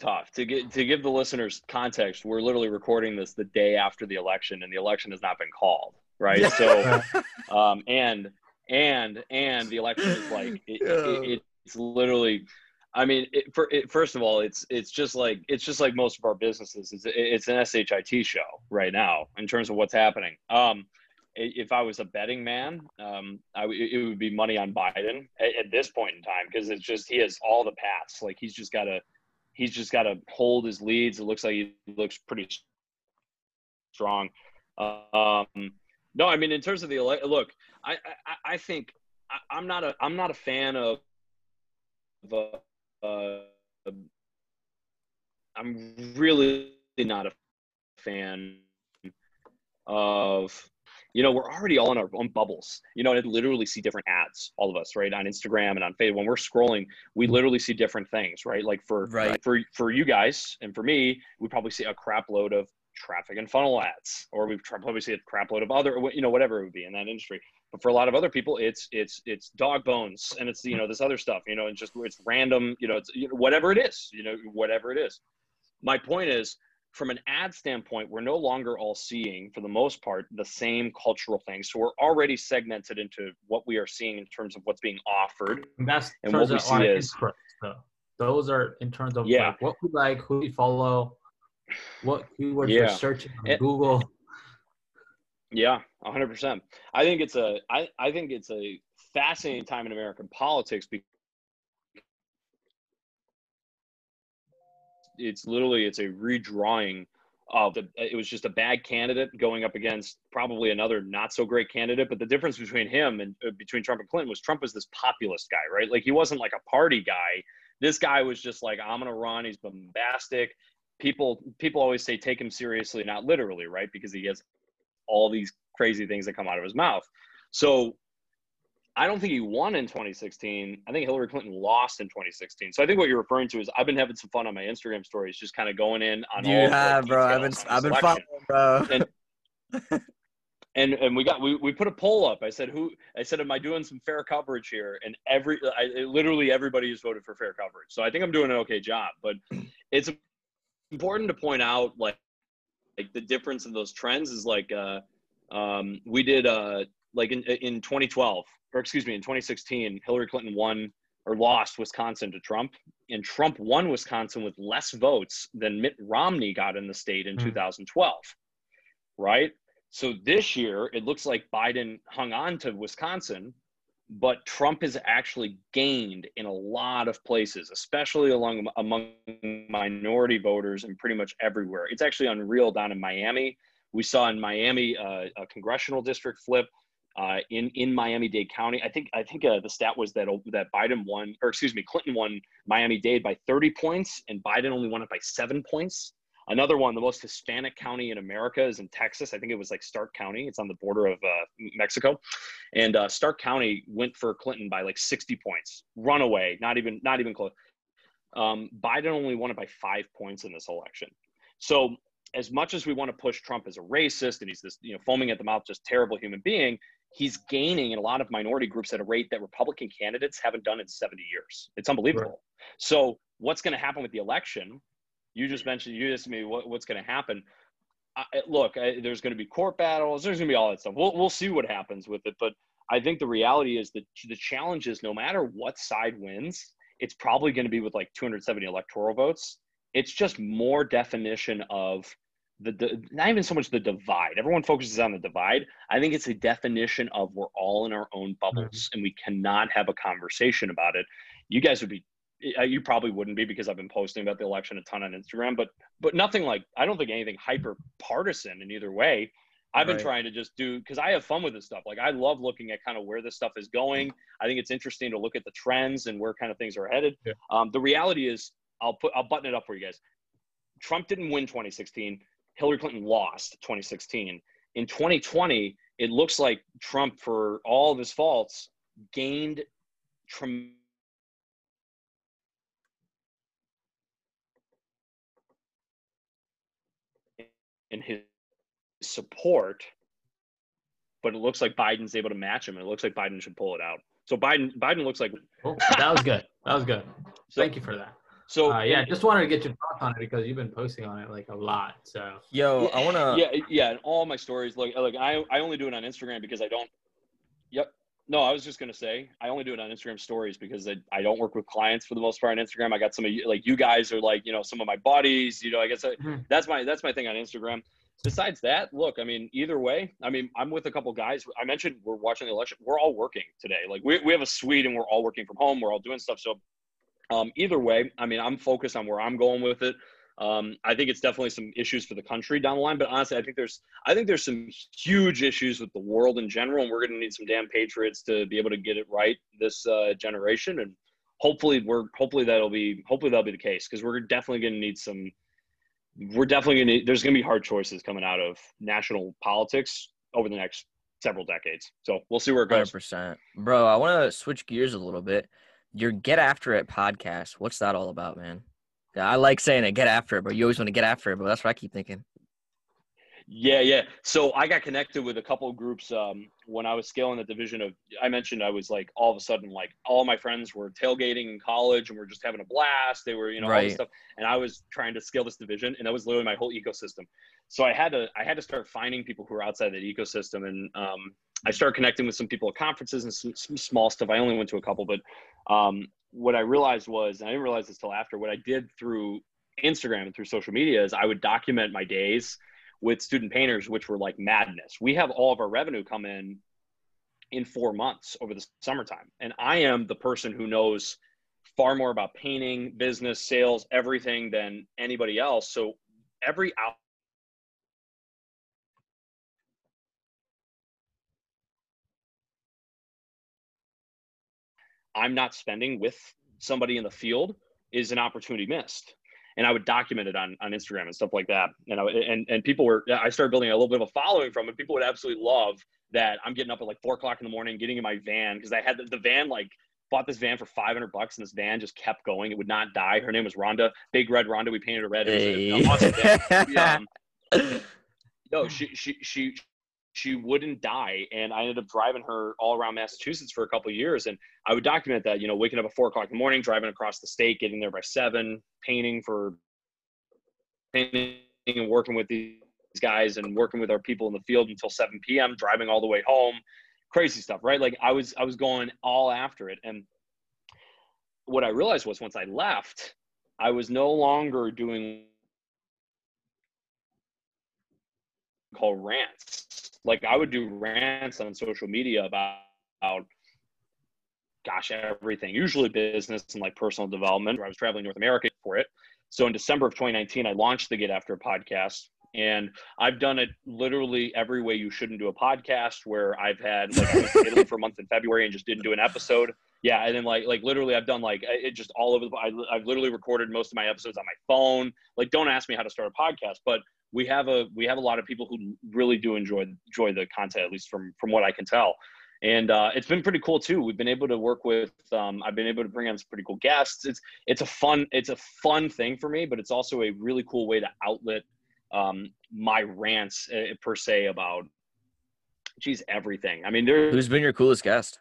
tough to get to give the listeners context. We're literally recording this the day after the election, and the election has not been called, right? So, [LAUGHS] um, and and and the election is like it, it, it's literally. I mean, it, for, it, first of all, it's it's just like it's just like most of our businesses. It's, it's an shit show right now in terms of what's happening. Um, if I was a betting man, um, it would be money on Biden at, at this point in time because it's just he has all the paths. Like he's just got to he's just got to hold his leads. It looks like he looks pretty strong. Um, no, I mean in terms of the look, I I, I think I, am not a I'm not a fan of. of Um, I'm really not a fan of you know, we're already all in our own bubbles. You know, and literally see different ads, all of us, right, on Instagram and on Facebook. When we're scrolling, we literally see different things, right? Like for right. for for you guys and for me, we probably see a crap load of traffic and funnel ads, or we probably see a crap load of other, you know, whatever it would be in that industry. But for a lot of other people, it's it's it's dog bones and it's you know this other stuff, you know, and just it's random, you know, it's you know, whatever it is, you know, whatever it is. My point is from an ad standpoint, we're no longer all seeing, for the most part, the same cultural things. So we're already segmented into what we are seeing in terms of what's being offered. And that's and what we see is those are in terms of yeah. like what we like, who we follow, what keywords yeah. we're searching on Google. Yeah, hundred percent. I think it's a I, I think it's a fascinating time in American politics because it's literally it's a redrawing of the it was just a bad candidate going up against probably another not so great candidate but the difference between him and uh, between Trump and Clinton was Trump was this populist guy right? Like he wasn't like a party guy. This guy was just like I'm going to run he's bombastic. People people always say take him seriously not literally right? Because he has all these crazy things that come out of his mouth so I don't think he won in 2016. I think Hillary Clinton lost in 2016. So I think what you're referring to is I've been having some fun on my Instagram stories, just kind of going in on you have, bro. I've been I've been following, bro. And, [LAUGHS] and and we got we, we put a poll up. I said who I said am I doing some fair coverage here? And every I, literally everybody has voted for fair coverage. So I think I'm doing an okay job. But it's important to point out like like the difference in those trends is like uh um we did uh like in in 2012 or excuse me, in 2016, Hillary Clinton won or lost Wisconsin to Trump, and Trump won Wisconsin with less votes than Mitt Romney got in the state in mm. 2012, right? So this year, it looks like Biden hung on to Wisconsin, but Trump has actually gained in a lot of places, especially along among minority voters and pretty much everywhere. It's actually unreal down in Miami. We saw in Miami uh, a congressional district flip uh, in in Miami Dade County. I think I think uh, the stat was that that Biden won, or excuse me, Clinton won Miami Dade by 30 points, and Biden only won it by seven points. Another one, the most Hispanic county in America, is in Texas. I think it was like Starr County. It's on the border of uh, Mexico, and uh, Starr County went for Clinton by like 60 points, runaway, not even not even close. Um, Biden only won it by five points in this election. So as much as we want to push Trump as a racist and he's this, you know, foaming at the mouth, just terrible human being, he's gaining in a lot of minority groups at a rate that Republican candidates haven't done in 70 years. It's unbelievable. Right. So what's going to happen with the election? You just mentioned, you asked me what, what's going to happen. I, look, I, there's going to be court battles. There's going to be all that stuff. We'll, we'll see what happens with it. But I think the reality is that the challenge is no matter what side wins, it's probably going to be with like 270 electoral votes. It's just more definition of the, the not even so much the divide. Everyone focuses on the divide. I think it's a definition of we're all in our own bubbles mm-hmm. and we cannot have a conversation about it. You guys would be you probably wouldn't be because I've been posting about the election a ton on Instagram, but but nothing like I don't think anything hyper partisan in either way. I've been right. trying to just do because I have fun with this stuff. Like I love looking at kind of where this stuff is going. I think it's interesting to look at the trends and where kind of things are headed. Yeah. Um, the reality is, I'll put I'll button it up for you guys. Trump didn't win 2016. Hillary Clinton lost 2016. In 2020, it looks like Trump, for all of his faults, gained tremendous in his support, but it looks like Biden's able to match him, and it looks like Biden should pull it out. So Biden, Biden looks like oh, that was good. That was good. So, Thank you for that. So uh, yeah, just wanted to get your thoughts on it because you've been posting on it like a lot. So yo, I wanna yeah yeah, and all my stories like like I I only do it on Instagram because I don't. Yep. No, I was just gonna say I only do it on Instagram stories because I, I don't work with clients for the most part on Instagram. I got some of you like you guys are like you know some of my buddies. You know, I guess I, mm-hmm. that's my that's my thing on Instagram. Besides that, look, I mean, either way, I mean, I'm with a couple guys. I mentioned we're watching the election. We're all working today. Like we we have a suite and we're all working from home. We're all doing stuff. So Um, either way, I mean, I'm focused on where I'm going with it. Um, I think it's definitely some issues for the country down the line, but honestly, I think there's I think there's some huge issues with the world in general, and we're going to need some damn patriots to be able to get it right this uh, generation, and hopefully we're hopefully that'll be hopefully that'll be the case because we're definitely going to need some. We're definitely going to there's going to be hard choices coming out of national politics over the next several decades. So we'll see where it goes. 100%. Bro, I want to switch gears a little bit. Your Get After It podcast, what's that all about, man? Yeah, I like saying it, get after it, but you always want to get after it, but that's what I keep thinking. Yeah, yeah. So I got connected with a couple of groups um, when I was scaling the division of. I mentioned I was like all of a sudden like all my friends were tailgating in college and we're just having a blast. They were you know all this stuff, and I was trying to scale this division, and that was literally my whole ecosystem. So I had to I had to start finding people who were outside that ecosystem, and um, I started connecting with some people at conferences and some, some small stuff. I only went to a couple, but um, what I realized was, and I didn't realize this till after, what I did through Instagram and through social media is I would document my days with student painters, which were like madness. We have all of our revenue come in in four months over the summertime. And I am the person who knows far more about painting, business, sales, everything than anybody else. So every I'm not spending with somebody in the field is an opportunity missed. And I would document it on, on Instagram and stuff like that. And I, and and people were I started building a little bit of a following from it. People would absolutely love that I'm getting up at like four o'clock in the morning, getting in my van because I had the, the van like bought this van for 500 bucks and this van just kept going. It would not die. Her name was Rhonda, big red Rhonda. We painted her red. It was a- Hey. an awesome van. Um, [LAUGHS] no, she she she she wouldn't die, and I ended up driving her all around Massachusetts for a couple years, and I would document that. You know, waking up at four o'clock in the morning, driving across the state, getting there by seven, painting for painting and working with these guys and working with our people in the field until 7 p.m. driving all the way home crazy stuff right like i was i was going all after it and what i realized was once i left i was no longer doing called rants like i would do rants on social media about, about gosh everything usually business and like personal development i was traveling north america for it so in december of 2019 i launched the get after podcast and I've done it literally every way you shouldn't do a podcast. Where I've had like I Italy for a month in February and just didn't do an episode. Yeah, and then like like literally I've done like it just all over the. I, I've literally recorded most of my episodes on my phone. Like, don't ask me how to start a podcast, but we have a we have a lot of people who really do enjoy enjoy the content, at least from from what I can tell. And uh, it's been pretty cool too. We've been able to work with. Um, I've been able to bring on some pretty cool guests. It's it's a fun it's a fun thing for me, but it's also a really cool way to outlet um, my rants uh, per se about geez everything. I mean, there Who's been your coolest guest?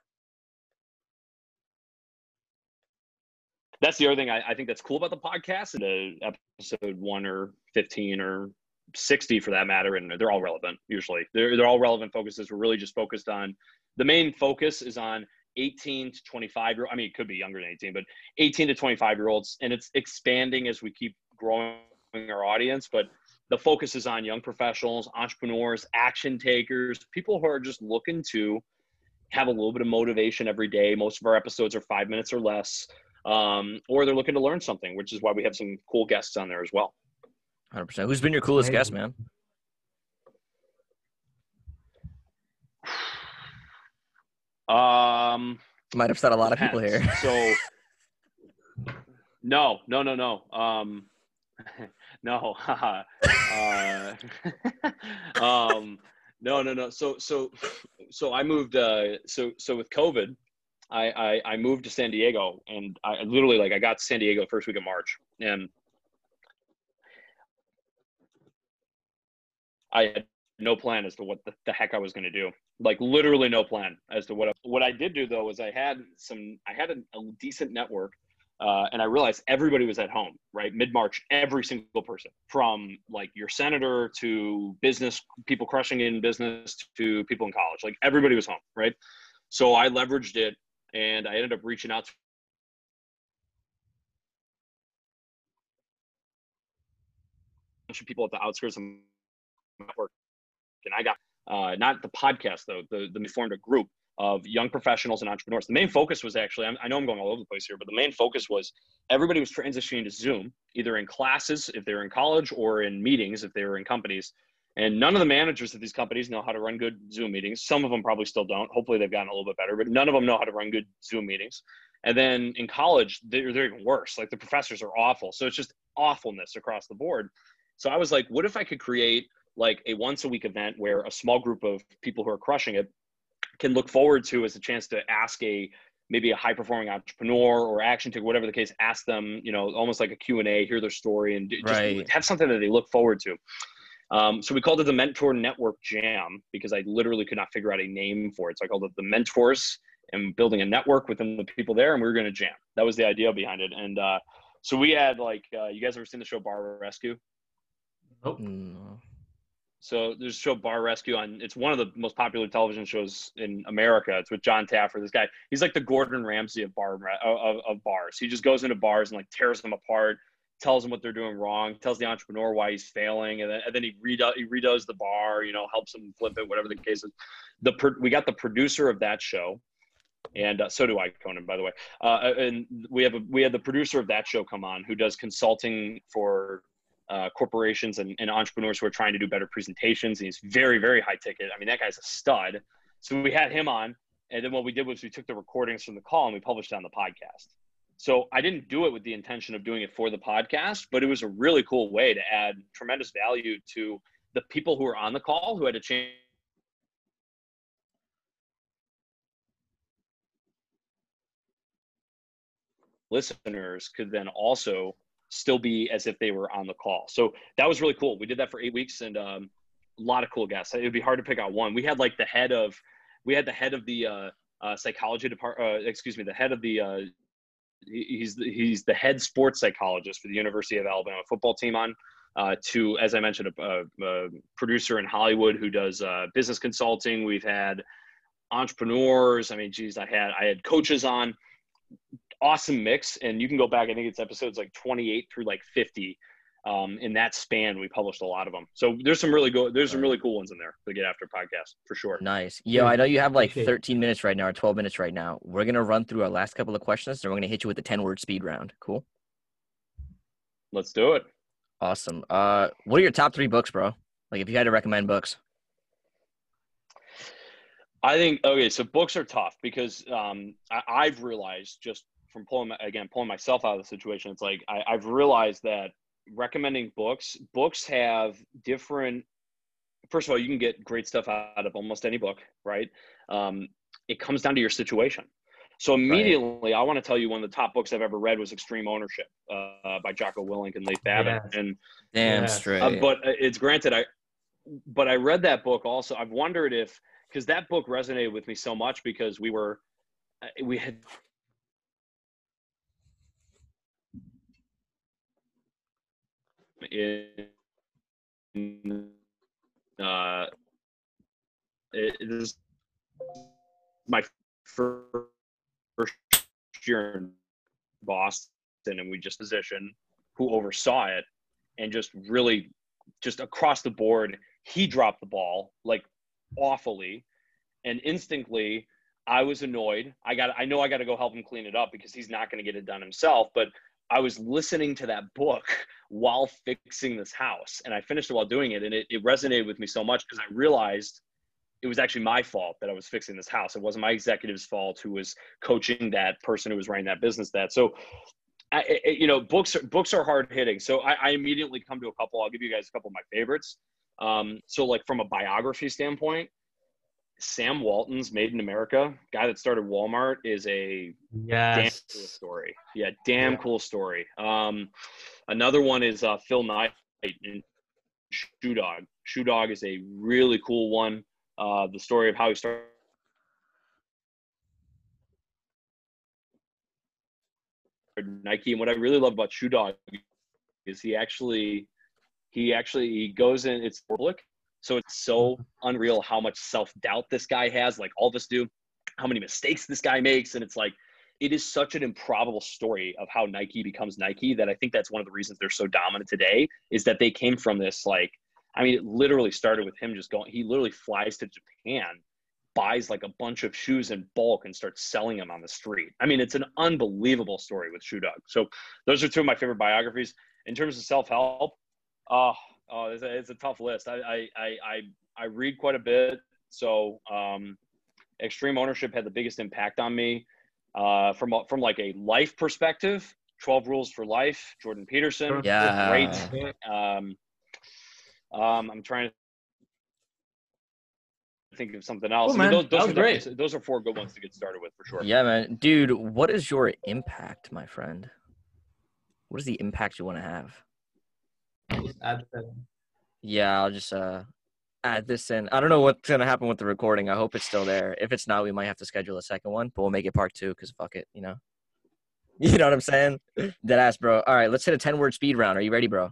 that's the other thing I, I think that's cool about the podcast. The episode one or fifteen or sixty for that matter, and they're all relevant. Usually, they're they're all relevant focuses. We're really just focused on the main focus is on 18 to 25 year. I mean, it could be younger than 18, but 18 to 25 year olds, and it's expanding as we keep growing our audience. But the focus is on young professionals, entrepreneurs, action takers, people who are just looking to have a little bit of motivation every day. Most of our episodes are five minutes or less, um, or they're looking to learn something, which is why we have some cool guests on there as well. 100%. Who's been your coolest guest, man? Um, Might upset a lot of people here. So, [LAUGHS] no, no, no, no. Um, [LAUGHS] no. haha. [LAUGHS] uh, um, no, no, no. So, so, so I moved. Uh, so, so with COVID, I, I I moved to San Diego, and I literally like I got to San Diego first week of March, and I had no plan as to what the, the heck I was going to do. Like literally no plan as to what I, what I did do though was I had some I had a, a decent network, uh, and I realized everybody was at home. Right, mid March, every single person from like your senator to business people crushing in business to people in college, like everybody was home. Right, so I leveraged it, and I ended up reaching out to bunch of people at the outskirts of network and I got uh, not the podcast though. The the we formed a group of young professionals and entrepreneurs. The main focus was actually, I know I'm going all over the place here, but the main focus was everybody was transitioning to Zoom, either in classes if they were in college or in meetings if they were in companies. And none of the managers of these companies know how to run good Zoom meetings. Some of them probably still don't. Hopefully, they've gotten a little bit better, but none of them know how to run good Zoom meetings. And then in college, they're, they're even worse. Like the professors are awful. So it's just awfulness across the board. So I was like, what if I could create like a once a week event where a small group of people who are crushing it can look forward to as a chance to ask a maybe a high performing entrepreneur or action taker, whatever the case, ask them, you know, almost like a Q&A, hear their story and just right. have something that they look forward to. Um, so we called it the Mentor Network Jam because I literally could not figure out a name for it. So I called it the Mentors and building a network within the people there, and we were going to jam. That was the idea behind it. And uh, so we had like, uh, you guys ever seen the show Bar Rescue? Nope. No. So there's a show Bar Rescue on. It's one of the most popular television shows in America. It's with Jon Taffer. This guy, he's like the Gordon Ramsay of bar of, of bars. He just goes into bars and like tears them apart, tells them what they're doing wrong, tells the entrepreneur why he's failing, and then, and then he redo he redoes the bar. You know, helps them flip it, whatever the case is. The we got the producer of that show, and uh, so do I, Conan, by the way. Uh, and we have a, we had the producer of that show come on, who does consulting for uh, corporations and, and, entrepreneurs who are trying to do better presentations. And he's very, very high ticket. I mean, that guy's a stud. So we had him on. And then what we did was we took the recordings from the call and we published it on the podcast. So I didn't do it with the intention of doing it for the podcast, but it was a really cool way to add tremendous value to the people who were on the call who had a chance listeners could then also still be as if they were on the call. So that was really cool. We did that for eight weeks and um, a lot of cool guests. It would be hard to pick out one. We had like the head of, we had the head of the uh, uh, psychology department. Uh, excuse me, the head of the. Uh, he's the, he's the head sports psychologist for the University of Alabama football team on. Uh, to as I mentioned, a, a, producer in Hollywood who does uh, business consulting. We've had entrepreneurs. I mean, geez, I had I had coaches on awesome mix. And you can go back, I think it's episodes like 28 through like 50. Um, in that span, we published a lot of them. So there's some really good, there's some really cool ones in there to get after podcast for sure. Nice. Yo, I know you have like 13 minutes right now or 12 minutes right now. We're going to run through our last couple of questions and we're going to hit you with the 10 word speed round. Cool. Let's do it. Awesome. Uh, what are your top three books, bro? Like if you had to recommend books. I think okay, so books are tough because um, I, have realized just from pulling again pulling myself out of the situation it's like I, i've realized that recommending books books have different first of all you can get great stuff out of almost any book right? Um, it comes down to your situation. So immediately right. i want to tell you one of the top books i've ever read was extreme ownership uh, by jocko willink and leif babin yes. and damn straight. uh, but it's granted i but i read that book also i've wondered if because that book resonated with me so much because we were uh, we had in uh, it, it is my first year in Boston, and we just position who oversaw it, and just really, just across the board, he dropped the ball like awfully, and instinctly. I was annoyed. I got. I know I got to go help him clean it up because he's not going to get it done himself. But I was listening to that book while fixing this house. And I finished it while doing it. And it, it resonated with me so much because I realized it was actually my fault that I was fixing this house. It wasn't my executive's fault who was coaching that person who was running that business that. So, I, you know, books are, books are hard hitting. So I, I, immediately come to a couple. I'll give you guys a couple of my favorites. Um, so like from a biography standpoint, Sam Walton's Made in America, guy that started Walmart, is a yes. damn cool story. Yeah, damn yeah. cool story. Um, another one is uh, Phil Knight in Shoe Dog. Shoe Dog is a really cool one. Uh, the story of how he started. Nike and what I really love about Shoe Dog is he actually he actually he goes in it's public so it's so unreal how much self doubt this guy has, like all of us do, how many mistakes this guy makes. And it's like, it is such an improbable story of how Nike becomes Nike that I think that's one of the reasons they're so dominant today is that they came from this, like, I mean, it literally started with him just going, he literally flies to Japan buys like a bunch of shoes in bulk and starts selling them on the street. I mean, it's an unbelievable story with Shoe Dog. So those are two of my favorite biographies. In terms of self help, uh, oh, it's a, it's a tough list. I, I, I, I, read quite a bit. So um, extreme ownership had the biggest impact on me uh, from, from like a life perspective. 12 rules for life, Jordan Peterson. Yeah. Great. Um, um, I'm trying to think of something else. Cool, I mean, those, those, are great. the- those are four good ones to get started with for sure. Yeah, man. Dude, what is your impact, my friend? What is the impact you want to have? Just add that. Yeah, I'll just uh add this in. I don't know what's gonna happen with the recording. I hope it's still there. If it's not, we might have to schedule a second one, but we'll make it part two because fuck it, you know. [LAUGHS] You know what I'm saying? Dead ass, bro. All right, let's hit a 10 word speed round. Are you ready, bro?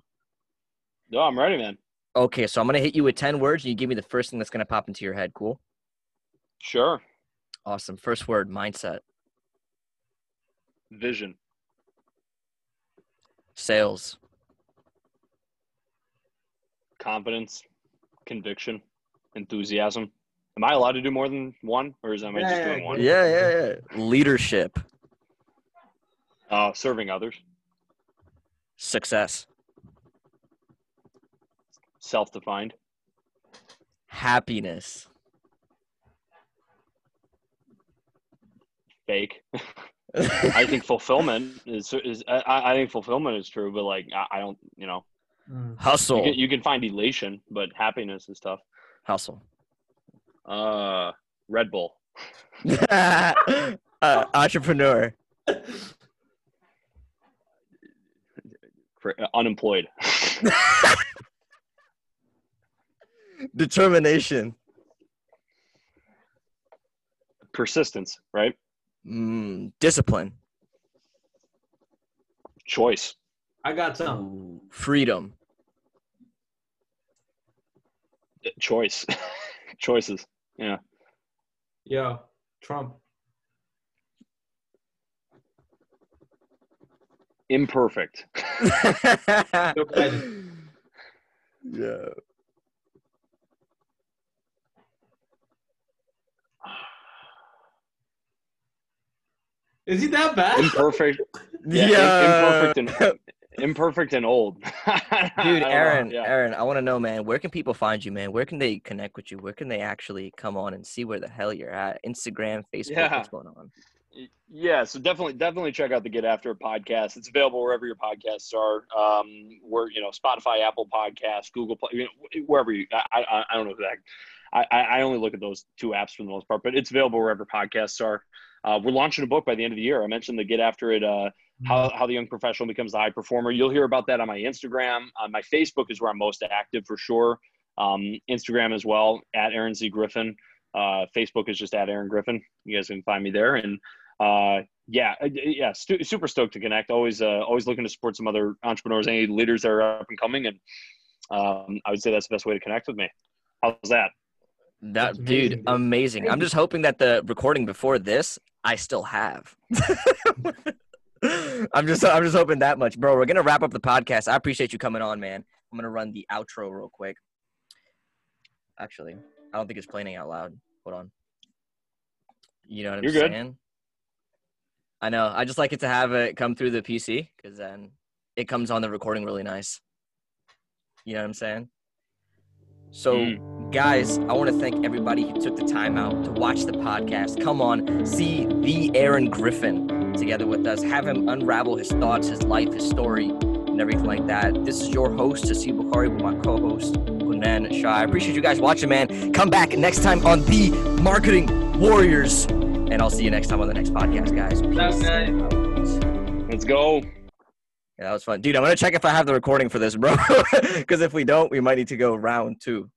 No, I'm ready, man. Okay, so I'm gonna hit you with 10 words and you give me the first thing that's gonna pop into your head. Cool. Sure. Awesome. First word, mindset. Vision. Sales. Confidence, conviction, enthusiasm. Am I allowed to do more than one, or is am I just doing one? Yeah, yeah, yeah. Leadership. Uh, serving others, Success. self-defined, Happiness. fake. [LAUGHS] [LAUGHS] I think fulfillment is is I, I think fulfillment is true, but like I, I don't, you know, Mm. you Hustle. can, you can find elation, but happiness is tough. Hustle. Uh, Red Bull, [LAUGHS] uh, entrepreneur. Unemployed, [LAUGHS] Determination. persistence, right? Mm, discipline. Choice, I got some. Freedom. Choice, [LAUGHS] choices. yeah yeah Trump. Imperfect. [LAUGHS] Joe yeah. Is he that bad? Imperfect. [LAUGHS] Yeah, Yeah. imperfect and imperfect and old. [LAUGHS] Dude, Aaron, yeah. Aaron, I want to know, man, where can people find you, man? Where can they connect with you? Where can they actually come on and see where the hell you're at? Instagram, Facebook, Yeah. what's going on? Yeah, so definitely, definitely check out the Get After podcast. It's available wherever your podcasts are. Um, we're you know Spotify, Apple Podcasts, Google, Play, you know, wherever you. I, I I don't know. I I I only look at those two apps for the most part, but it's available wherever podcasts are. Uh, we're launching a book by the end of the year. I mentioned the Get After It. Uh, how, how the young professional becomes the high performer. You'll hear about that on my Instagram. On my Facebook is where I'm most active for sure. Um, Instagram as well at Aaron Z Griffin. Uh, Facebook is just at Aaron Griffin. You guys can find me there. And uh, yeah, uh, yeah, stu- super stoked to connect. Always, uh, always looking to support some other entrepreneurs, any leaders that are up and coming. And um, I would say that's the best way to connect with me. How's that? That amazing, dude. amazing. I'm just hoping that the recording before this I still have. [LAUGHS] I'm just I'm just hoping that much, bro. We're gonna wrap up the podcast. I appreciate you coming on, man. I'm gonna run the outro real quick. Actually, I don't think it's playing out loud. Hold on. You know what I'm You're good. saying? I know. I just like it to have it come through the PC because then it comes on the recording really nice. You know what I'm saying? So, Mm. guys, I want to thank everybody who took the time out to watch the podcast. Come on, see the Aaron Griffin together with us. Have him unravel his thoughts, his life, his story, and everything like that. This is your host, Tasib Bukhari, with my co-host, Gunan Shah. I appreciate you guys watching, man. Come back next time on the Marketing Warriors. And I'll see you next time on the next podcast, guys. Peace Let's go. Yeah, that was fun. Dude, I'm going to check if I have the recording for this, bro. [LAUGHS] Because if we don't, we might need to go round two,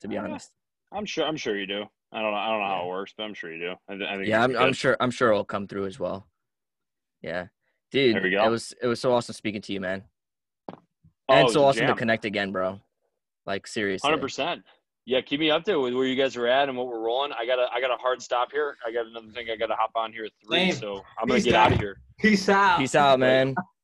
to be honest. I'm sure. I'm sure you do. I don't know. I don't know how it works, but I'm sure you do. I, th- I think Yeah, I'm, be I'm sure. I'm sure it'll come through as well. Yeah, dude. There we go. It was it was so awesome speaking to you, man. And Oh, so it was a awesome to connect again, bro. Like seriously. Hundred percent. Yeah, keep me updated with where you guys are at and what we're rolling. I got a I got a hard stop here. I got another thing I got to hop on here at three, Same. so I'm gonna Peace get out out. of here. Peace out. Peace out, man.